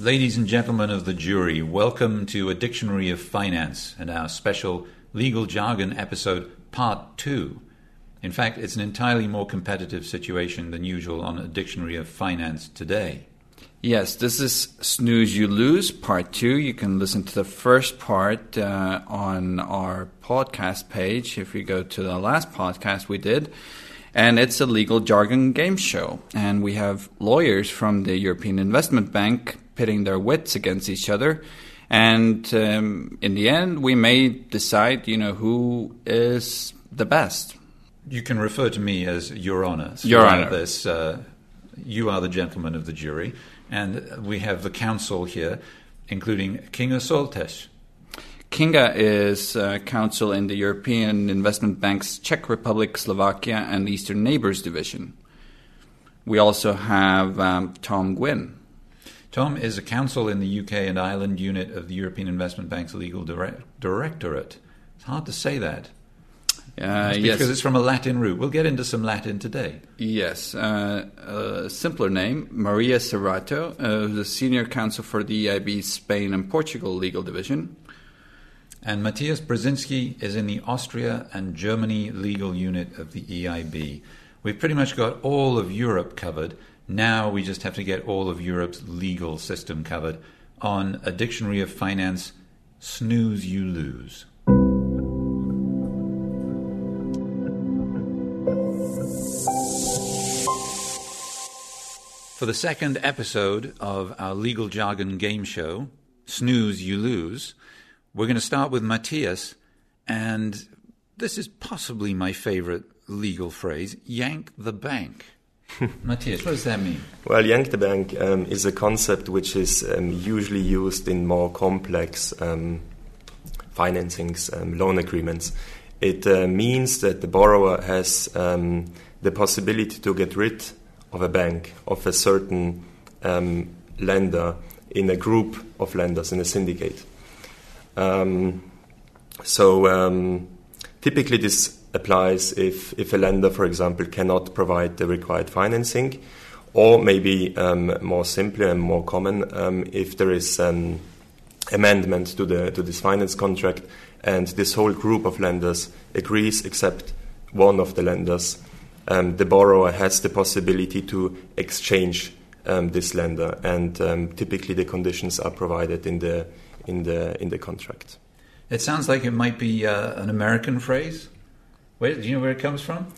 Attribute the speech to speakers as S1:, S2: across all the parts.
S1: Ladies and gentlemen of the jury, welcome to A Dictionary of Finance and our special legal jargon episode, part two. In fact, it's an entirely more competitive situation than usual on A Dictionary of Finance today.
S2: Yes, this is Snooze You Lose, part two. You can listen to the first part uh, on our podcast page if you go to the last podcast we did. And it's a legal jargon game show. And we have lawyers from the European Investment Bank pitting their wits against each other. And um, in the end, we may decide, you know, who is the best.
S1: You can refer to me as Your Honor.
S2: Your Honor.
S1: This, uh, you are the gentleman of the jury, and we have the counsel here, including Kinga Soltész.
S2: Kinga is uh, counsel in the European Investment Bank's Czech Republic, Slovakia, and Eastern Neighbors Division. We also have um, Tom Nguyen.
S1: Tom is a counsel in the UK and Ireland unit of the European Investment Bank's legal direct- directorate. It's hard to say that.
S2: Uh,
S1: It's
S2: yes,
S1: because it's from a Latin root. We'll get into some Latin today.
S2: yes. Uh, a simpler name, Maria Cerrato, uh, a senior counsel for the EIB Spain and Portugal legal division.
S1: And Matthias Brzezinski is in the Austria and Germany legal unit of the EIB. We've pretty much got all of Europe covered. Now we just have to get all of Europe's legal system covered on a dictionary of finance. Snooze, you lose. For the second episode of our legal jargon game show, Snooze, You Lose, we're going to start with Matthias, and this is possibly my favorite legal phrase yank the bank. Matthias, what does that mean?
S3: Well, yank the bank um, is a concept which is um, usually used in more complex um, financings, um, loan agreements. It uh, means that the borrower has um, the possibility to get rid of a bank, of a certain um, lender in a group of lenders in a syndicate. Um, so um, typically this applies if, if a lender, for example, cannot provide the required financing, or maybe um, more simply and more common um, if there is an amendment to the to this finance contract and this whole group of lenders agrees except one of the lenders, um, the borrower has the possibility to exchange um, this lender, and um, typically the conditions are provided in the in the in the contract.
S1: It sounds like it might be uh, an American phrase. Where, do you know where it comes from?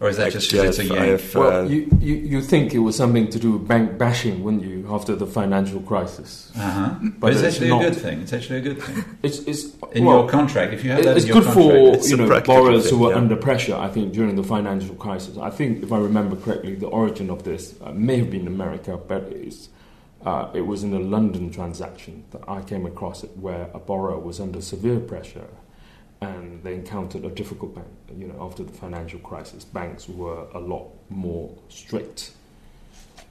S1: Or is that just
S3: Actually,
S1: because it's a
S3: I've-
S1: yank?
S3: I've,
S4: Well,
S3: uh,
S4: you, you, you think it was something to do with bank bashing, wouldn't you, after the financial crisis?
S1: Uh-huh.
S4: But
S1: But it's
S4: it's
S1: actually
S4: not.
S1: a good thing. It's actually a good thing.
S4: It's, it's
S1: In
S4: well,
S1: your contract, if you have
S4: it-
S1: that
S4: it's
S1: in your
S4: good
S1: contract,
S4: for
S3: it's
S4: you
S3: a
S4: know
S3: practical
S4: borrowers who
S3: thing,
S4: were
S3: yeah.
S4: under pressure. I think during the financial crisis. I think, if I remember correctly, the origin of this uh, may have been America, but it's, uh, it was in a London transaction that I came across it, where a borrower was under severe pressure, and they encountered a difficult bank. You know, after the financial crisis, banks were a lot more strict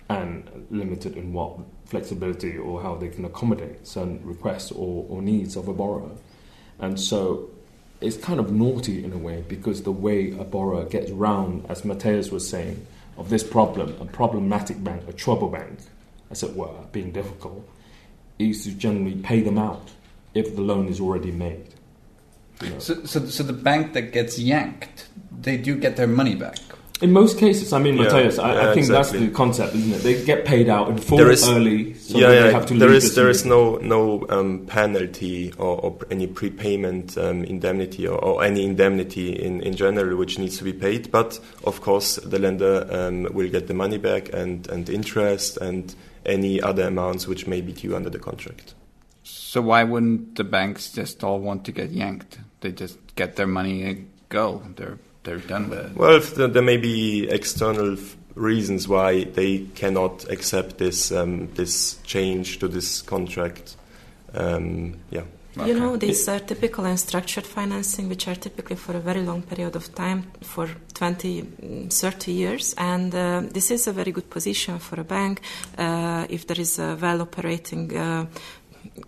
S4: and limited in what flexibility or how they can accommodate certain requests or, or needs of a borrower. And so it's kind of naughty in a way because the way a borrower gets round, as Matthias was saying, of this problem, a problematic bank, a trouble bank, as it were, being difficult, is to generally pay them out if the loan is already made. You know.
S2: So, so, so the bank that gets yanked, they do get their money back.
S4: In most cases, I mean,
S3: Yeah,
S4: Matthias, I, I
S3: yeah,
S4: think that's the concept, isn't it? They get paid out in full
S3: There is-
S4: early, so
S3: yeah, yeah,
S4: they have to
S3: there
S4: leave.
S3: Is, there is no no um, penalty or, or any prepayment um, indemnity or, or any indemnity in, in general which needs to be paid. But of course, the lender um, will get the money back and, and interest and any other amounts which may be due under the contract.
S2: So why wouldn't the banks just all want to get yanked? They just get their money and go. They're they're done with it.
S3: Well, if the, there may be external f- reasons why they cannot accept this um, this change to this contract. Um, yeah.
S5: You know, these are typical and structured financing, which are typically for a very long period of time, for 20, mm, 30 years. And uh, this is a very good position for a bank uh, if there is a well operating uh,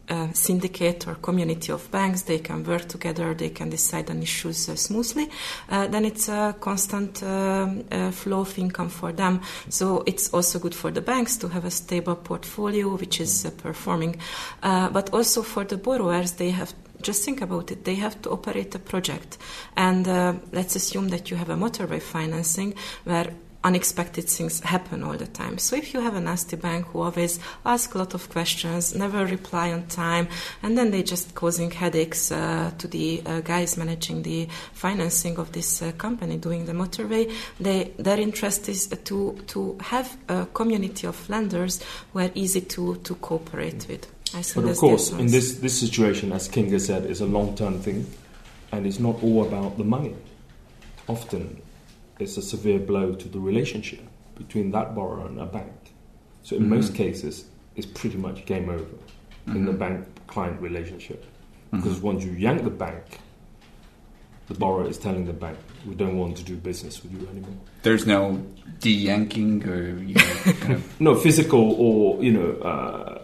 S5: uh, syndicate or community of banks, they can work together, they can decide on issues uh, smoothly, uh, then it's a constant um, uh, flow of income for them. So it's also good for the banks to have a stable portfolio which is uh, performing, uh, but also for the borrowers, they have just think about it. They have to operate a project, and let's assume that you have a motorway financing where unexpected things happen all the time. So if you have a nasty bank who always ask a lot of questions, never reply on time, and then they just causing headaches uh, to the uh, guys managing the financing of this uh, company doing the motorway, they, their interest is to to have a community of lenders who are easy to to cooperate with.
S4: but of course, in this this situation, as Kinga said, is a long term thing, and it's not all about the money. Often it's a severe blow to the relationship between that borrower and a bank. So in mm-hmm. most cases, it's pretty much game over mm-hmm. in the mm-hmm. bank client relationship. Mm-hmm. Because once you yank the bank, the borrower is telling the bank, we don't want to do business with you anymore.
S2: There's no de-yanking or you know, kind of
S4: no physical or you know uh,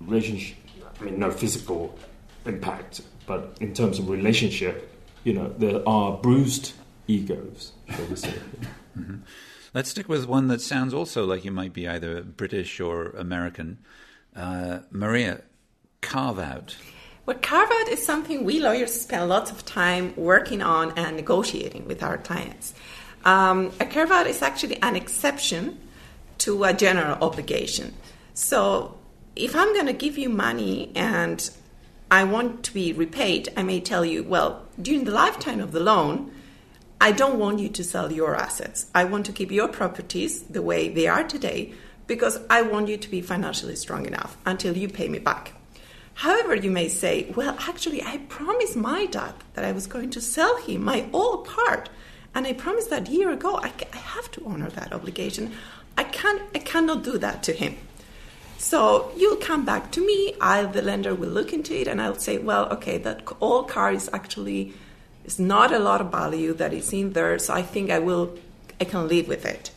S4: relationship. I mean, no physical impact, but in terms of relationship, you know, there are bruised egos, shall we say.
S1: mm-hmm. Let's stick with one that sounds also like you might be either British or American. Uh, Maria, carve out.
S6: Well, carve out is something we lawyers spend lots of time working on and negotiating with our clients. Um, a carve out is actually an exception to a general obligation. So, if I'm going to give you money and I want to be repaid, I may tell you, well, during the lifetime of the loan, I don't want you to sell your assets. I want to keep your properties the way they are today because I want you to be financially strong enough until you pay me back. However, you may say, well, actually, I promised my dad that I was going to sell him my all part. And I promised that year ago. I, I have to honor that obligation. I, can't, I cannot do that to him. So you'll come back to me. I, the lender, will look into it and I'll say, well, okay, that all car is actually it's not a lot of value that is in there, so I think I will, I can live with it.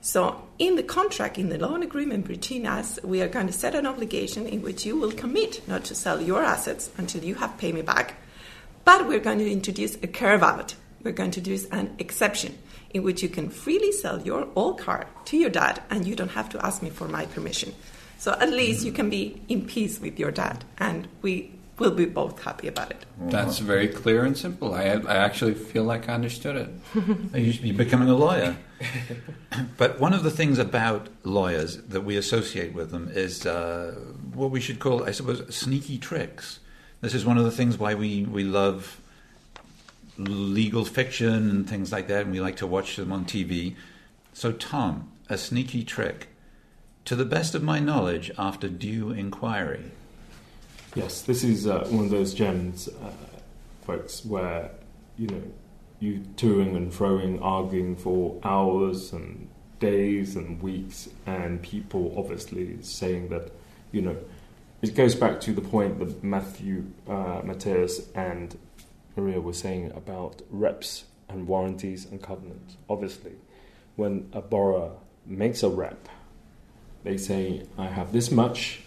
S6: So in the contract, in the loan agreement between us, we are going to set an obligation in which you will commit not to sell your assets until you have paid me back. But we're going to introduce a carve out. We're going to introduce an exception in which you can freely sell your old car to your dad and you don't have to ask me for my permission. So at least you can be in peace with your dad. And we we'll be both happy about it.
S2: That's very clear and simple. I, I actually feel like I understood it.
S1: You're becoming a lawyer. but one of the things about lawyers that we associate with them is uh, what we should call, I suppose, sneaky tricks. This is one of the things why we, we love legal fiction and things like that, and we like to watch them on TV. So, Tom, a sneaky trick. To the best of my knowledge, after due inquiry.
S4: Yes, this is uh, one of those gems, uh, folks, where you know you toing and froing, arguing for hours and days and weeks, and people obviously saying that you know it goes back to the point that Matthew, uh, Matthias, and Maria were saying about reps and warranties and covenants. Obviously, when a borrower makes a rep, they say, "I have this much."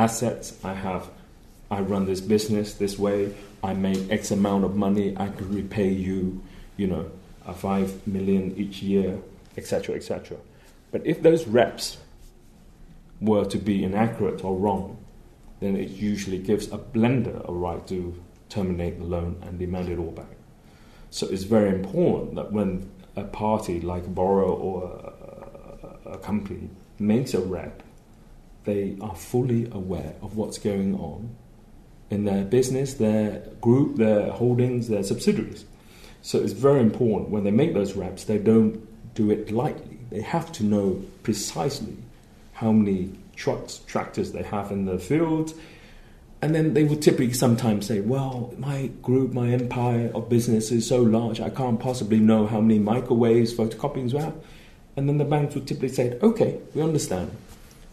S4: assets, I have I run this business this way. I make X amount of money. I could repay you, you know, a five million each year, etc., etc. But if those reps were to be inaccurate or wrong, then it usually gives a lender a right to terminate the loan and demand it all back. So it's very important that when a party like a borrower or a, a company makes a rep, they are fully aware of what's going on in their business, their group, their holdings, their subsidiaries. So it's very important when they make those reps, they don't do it lightly. They have to know precisely how many trucks, tractors they have in the field. And then they would typically sometimes say, Well, my group, my empire of business is so large, I can't possibly know how many microwaves, photocopyings we have. And then the banks would typically say, Okay, we understand.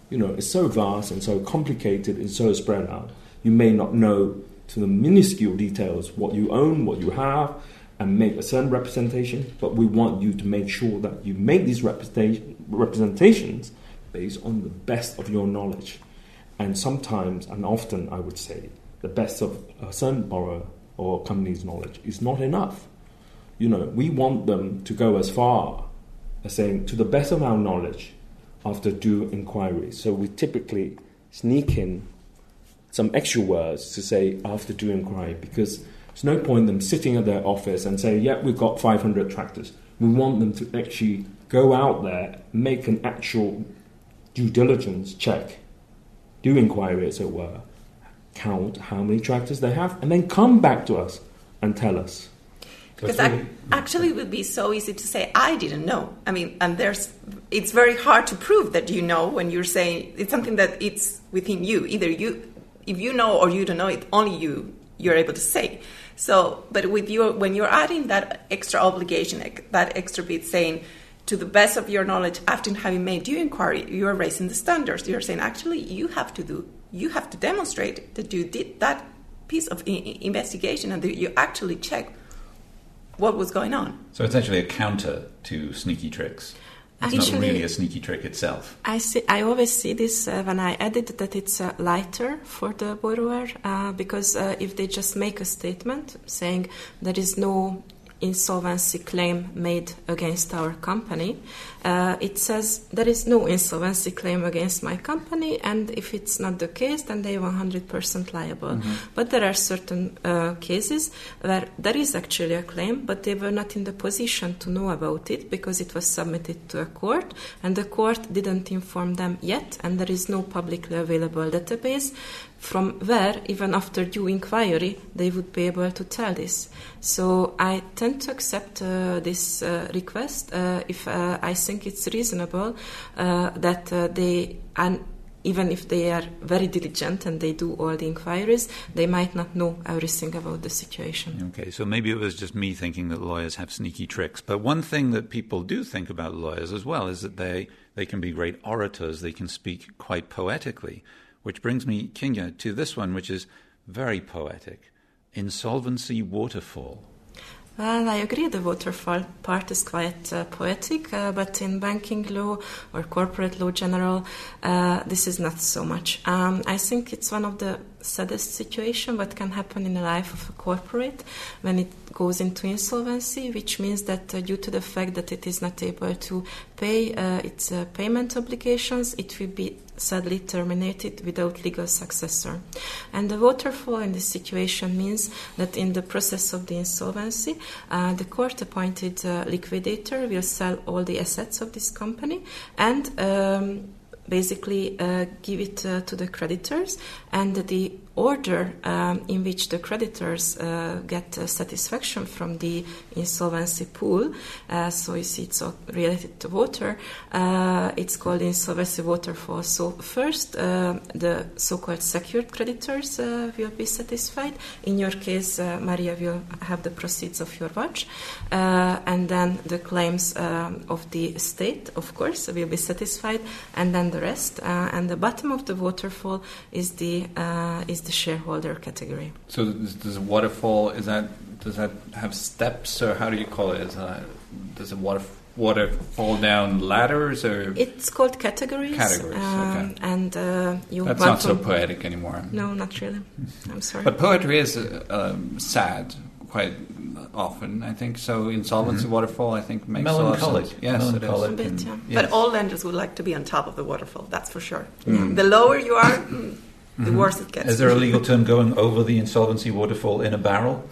S4: You know, it's so vast and so complicated and so spread out you may not know to the minuscule details what you own, what you have, and make a certain representation, but we want you to make sure that you make these representation, representations based on the best of your knowledge. and sometimes and often I would say the best of a certain borrower or company's knowledge is not enough. You know, we want them to go as far as saying, to the best of our knowledge, after due inquiry. So we typically sneak in some extra words to say after due inquiry because there's no point in them sitting at their office and say, yeah, we've got 500 tractors. We want them to actually go out there, make an actual due diligence check, do inquiry, as it were, count how many tractors they have, and then come back to us and tell us.
S6: Because ac- actually, it would be so easy to say, I didn't know. I mean, and there's, it's very hard to prove that you know when you're saying it's something that it's within you. Either you, if you know or you don't know, it only you you're able to say. So, but with your when you're adding that extra obligation, that extra bit saying, to the best of your knowledge, after having made due inquiry, you are raising the standards. You're saying actually you have to do, you have to demonstrate that you did that piece of investigation and that you actually checked what was going on.
S1: So it's actually a counter to sneaky tricks. It's
S5: Actually-
S1: not really a sneaky trick itself.
S5: I see. I always see this uh, when I edit that it's uh, lighter for the borrower uh, because uh, if they just make a statement saying there is no insolvency claim made against our company, uh, it says there is no insolvency claim against my company, and if it's not the case, then they are 100% liable. But there are certain uh, cases where there is actually a claim, but they were not in the position to know about it because it was submitted to a court, and the court didn't inform them yet, and there is no publicly available database from where, even after due inquiry, they would be able to tell this. So I tend to accept uh, this uh, request uh, if uh, I think it's reasonable uh, that uh, they, and even if they are very diligent and they do all the inquiries, they might not know everything about the situation.
S1: Okay, so maybe it was just me thinking that lawyers have sneaky tricks. But one thing that people do think about lawyers as well is that they, they can be great orators, they can speak quite poetically. Which brings me, Kinga, to this one, which is very poetic Insolvency Waterfall.
S5: Well, I agree the waterfall part is quite uh, poetic, uh, but in banking law or corporate law general, uh, this is not so much. Um, I think it's one of the saddest situation what can happen in the life of a corporate when it goes into insolvency, which means that uh, due to the fact that it is not able to pay uh, its uh, payment obligations, it will be sadly terminated without legal successor. And the waterfall in this situation means that in the process of the insolvency, uh, the court appointed uh, liquidator will sell all the assets of this company and um, basically uh, give it uh, to the creditors and the order um, in which the creditors uh, get uh, satisfaction from the insolvency pool. Uh, so you see it's all related to water. Uh, it's called insolvency waterfall so first uh, the so-called secured creditors uh, will be satisfied. In your case maria will have the proceeds of your watch. And then the claims um, of the state of course will be satisfied. And then the rest and the bottom of the waterfall is the is the shareholder category
S2: So does, does waterfall is that does that have steps or how do you call it? Is that, does a water water fall down ladders or
S5: it's called categories
S2: Categories,
S5: um,
S2: okay.
S5: and uh, you
S2: that's not so poetic anymore.
S5: no not really i'm sorry
S2: But poetry is uh, um, sad quite often. I think so. Insolvency waterfall, I think makes a lot of
S1: Melancholic.
S2: sense. Yes,
S1: Melancholic.
S5: A bit, yeah.
S1: yes.
S6: But all lenders would like to be on top of the waterfall, that's for sure. The lower you are, mm, the worse it gets.
S1: Is there a legal term going over the insolvency waterfall in a barrel?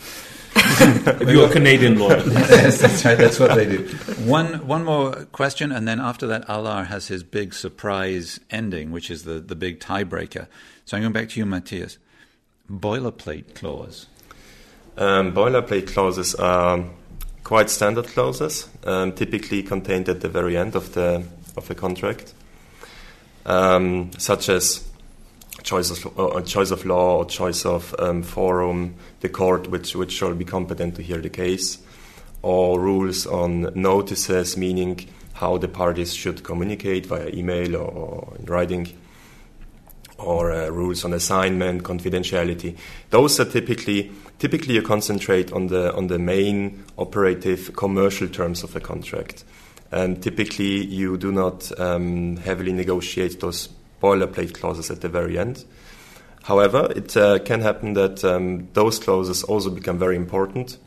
S4: If you're a Canadian lawyer,
S1: yes, that's right. That's what they do. One one more question, and then after that, Allar has his big surprise ending, which is the, the big tiebreaker. So I'm going back to you, Matthias. Boilerplate clause.
S3: Um, boilerplate clauses are quite standard clauses, um, typically contained at the very end of the of the contract, um, such as choice of, uh, choice of law or choice of um, forum, the court which which shall be competent to hear the case, or rules on notices, meaning how the parties should communicate via email or, or in writing or uh, rules on assignment, confidentiality. Those are typically typically you concentrate on the on the main operative commercial terms of a contract, and typically you do not um, heavily negotiate those boilerplate clauses at the very end. However, it uh, can happen that um, those clauses also become very important,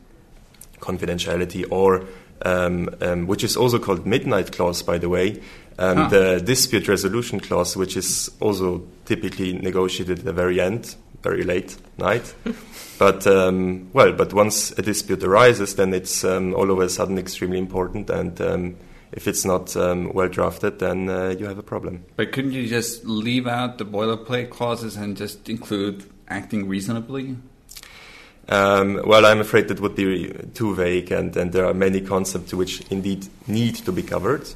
S3: confidentiality, or um, um, which is also called midnight clause, by the way, um,
S2: Ah.
S3: the dispute resolution clause, which is also typically negotiated at the very end, very late night. but um, well, but once a dispute arises, then it's um, all of a sudden extremely important, and um, if it's not um, well drafted, then uh, you have a problem.
S2: But couldn't you just leave out the boilerplate clauses and just include acting reasonably?
S3: Um, well, I'm afraid that would be too vague, and, and there are many concepts which indeed need to be covered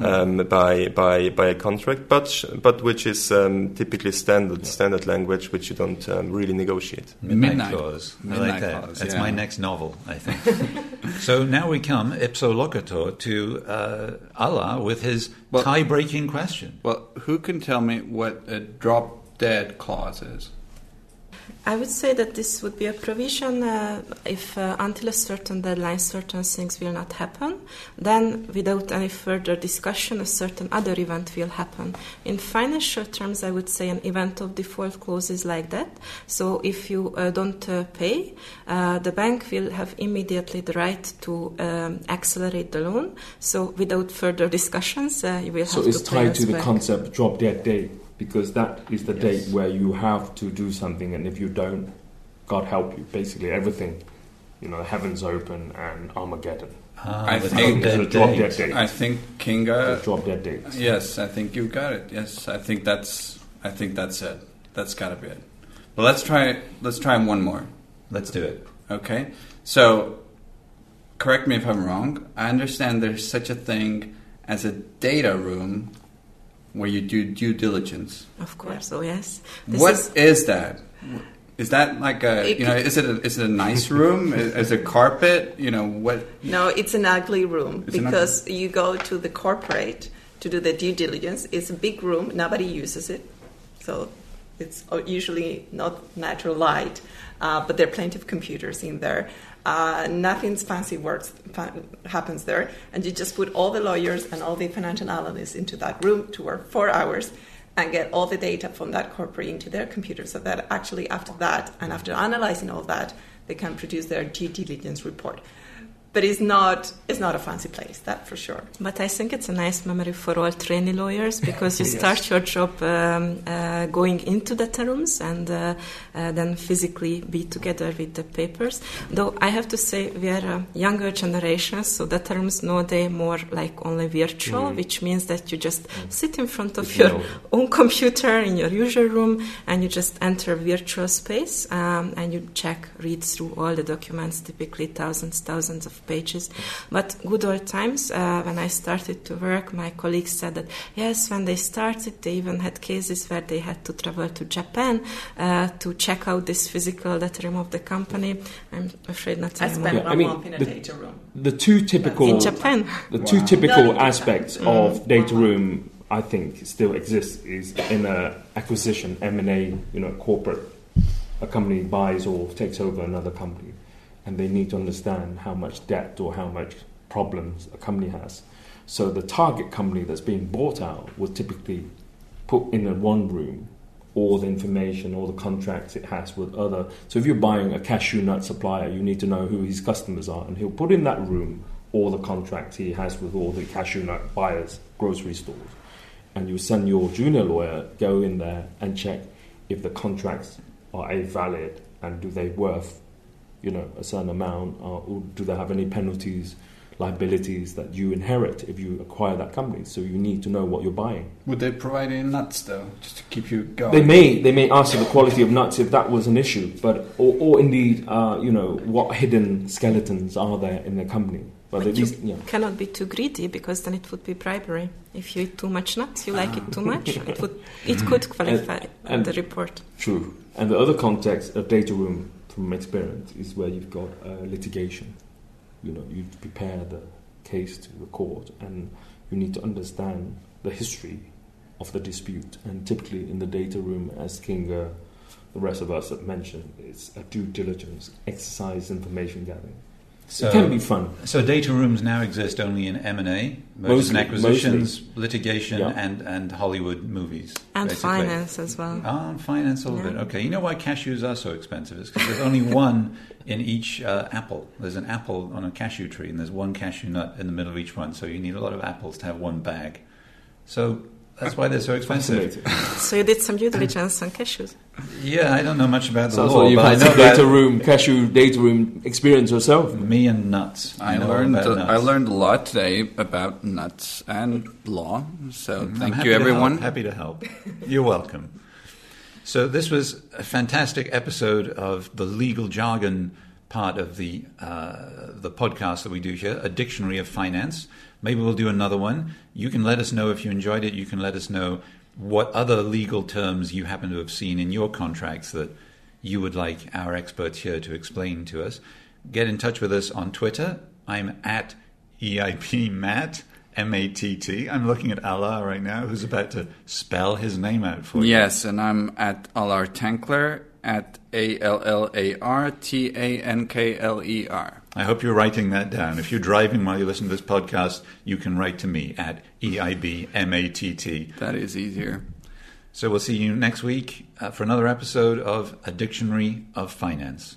S3: um, by, by by a contract, but but which is um, typically standard standard language which you don't um, really negotiate.
S1: Midnight,
S2: Midnight-
S1: clause. I
S2: Midnight
S1: like that.
S2: clause,
S1: That's
S2: yeah.
S1: my next novel, I think. so now we come ipso locator to uh, Allar with his
S2: Well-
S1: tie-breaking question.
S2: Well, who can tell me what a drop dead clause is?
S5: I would say that this would be a provision uh, if uh, until a certain deadline certain things will not happen, then without any further discussion a certain other event will happen. In financial terms, I would say an event of default clause is like that. So if you uh, don't uh, pay, uh, the bank will have immediately the right to um, accelerate the loan. So without further discussions, uh, you will
S4: So
S5: have
S4: it's
S5: to pay
S4: tied to the
S5: back.
S4: concept drop dead date because that is the
S1: Yes.
S4: date where you have to do something, and if you don't, God help you. Basically, everything, you know, heavens open and Armageddon.
S1: Ah,
S2: I think-
S1: drop-dead
S4: drop-dead
S1: date.
S4: date.
S2: I think
S4: So
S2: Kinga.
S4: drop dead dates.
S2: Yes, I think you got it. Yes, I think that's. I think that's it. That's got to be it. But let's try. Let's try one more.
S1: Let's do it.
S2: Okay. So, correct me if I'm wrong. I understand there's such a thing as a data room where you do due diligence.
S5: Of course, oh yes. This
S2: What
S5: is-
S2: is that? Is that like a you know? Is it a, is it a nice room? is, is it carpet? You know what?
S6: No, it's an ugly room
S2: It's
S6: because you go to the corporate to do the due diligence. It's a big room, nobody uses it, so it's uh, usually not natural light, uh, but there are plenty of computers in there. Uh, nothing's fancy works fa- happens there, and you just put all the lawyers and all the financial analysts into that room to work four hours and get all the data from that corporate into their computer so that actually after that and after analyzing all that they can produce their due diligence report but it's not it's not a fancy place that for sure
S5: But I think it's a nice memory for all trainee lawyers because you
S4: Yes.
S5: start your job um, uh, going into data rooms and uh, uh, then physically be together with the papers. Though I have to say we are a younger generation, so data rooms nowadays more like only virtual,
S4: Mm.
S5: which means that you just sit in front of your
S4: no-
S5: own computer in your usual room and you just enter virtual space um, and you check, read through all the documents, typically thousands, thousands of pages. But good old times, uh, when I started to work, my colleagues said that yes, when they started, they even had cases where they had to travel to Japan uh, to check out this physical data room of the company. I'm afraid not
S6: i
S5: anymore.
S6: spent
S4: Yeah, I
S6: one
S4: mean,
S6: month in a
S4: the-
S6: data room
S4: The two typical
S5: in Japan.
S4: The two typical
S6: Not
S4: aspects
S6: Japan.
S4: of
S6: Mm.
S4: data room, I think, still exists is in a acquisition M and A. You know, corporate, a company buys or takes over another company, and they need to understand how much debt or how much problems a company has. So the target company that's being bought out will typically put in a one room all the information, all the contracts it has with other. So if you're buying a cashew nut supplier, you need to know who his customers are, and he'll put in that room all the contracts he has with all the cashew nut buyers, grocery stores. And you send your junior lawyer go in there and check if the contracts are a valid and do they worth, you know, a certain amount, or, or do they have any penalties, liabilities that you inherit if you acquire that company. So you need to know what you're buying.
S2: Would they provide any nuts though, just to keep you going?
S4: They may they may ask for the quality of nuts if that was an issue, but or, or indeed, uh, you know, what hidden skeletons are there in the company? But,
S5: But
S4: at
S5: you
S4: least, yeah.
S5: cannot be too greedy because then it would be bribery. If you eat too much nuts, you like it too much, it would it could qualify
S4: and-
S5: the report.
S4: True. And the other context of data room, from experience, is where you've got uh, litigation. You know, you prepare the case to the court, and you need to understand the history of the dispute. And typically, in the data room, as Kinga, the rest of us have mentioned, it's a due diligence exercise, information gathering.
S1: So,
S4: it can be fun.
S1: So data rooms now exist only in M and A, mergers and acquisitions,
S4: mostly.
S1: litigation,
S4: Yeah.
S1: and and Hollywood movies,
S5: And
S1: basically.
S5: finance as well.
S1: Ah, and finance a little
S5: Yeah.
S1: bit. Okay, you know why cashews are so expensive? It's because there's only one in each uh, apple. There's an apple on a cashew tree, and there's one cashew nut in the middle of each one. So you need a lot of apples to have one bag. So that's why they're so expensive.
S5: So you did some due diligence on cashews.
S1: Yeah, I don't know much about the
S4: Sounds
S1: law,
S4: like you've
S1: but I
S4: had
S1: know
S4: some data room, cashew data room experience yourself.
S1: me and nuts.
S2: I
S1: know
S2: learned
S1: about
S2: I learned a lot today about nuts and law. So
S1: I'm
S2: thank you, everyone.
S1: help, Happy to help. You're welcome. So this was a fantastic episode of the legal jargon part of the uh, the podcast that we do here, a dictionary of finance. Maybe we'll do another one. You can let us know if you enjoyed it. You can let us know what other legal terms you happen to have seen in your contracts that you would like our experts here to explain to us. Get in touch with us on Twitter. I'm at EIB Matt. M A T T. I'm looking at Allar right now, who's about to spell his name out for you.
S2: Yes, and I'm at Allar Tankler at A L L A R T A N K L E R.
S1: I hope you're writing that down. If you're driving while you listen to this podcast, you can write to me at E I B M A T T.
S2: That is easier.
S1: So we'll see you next week uh, for another episode of A Dictionary of Finance.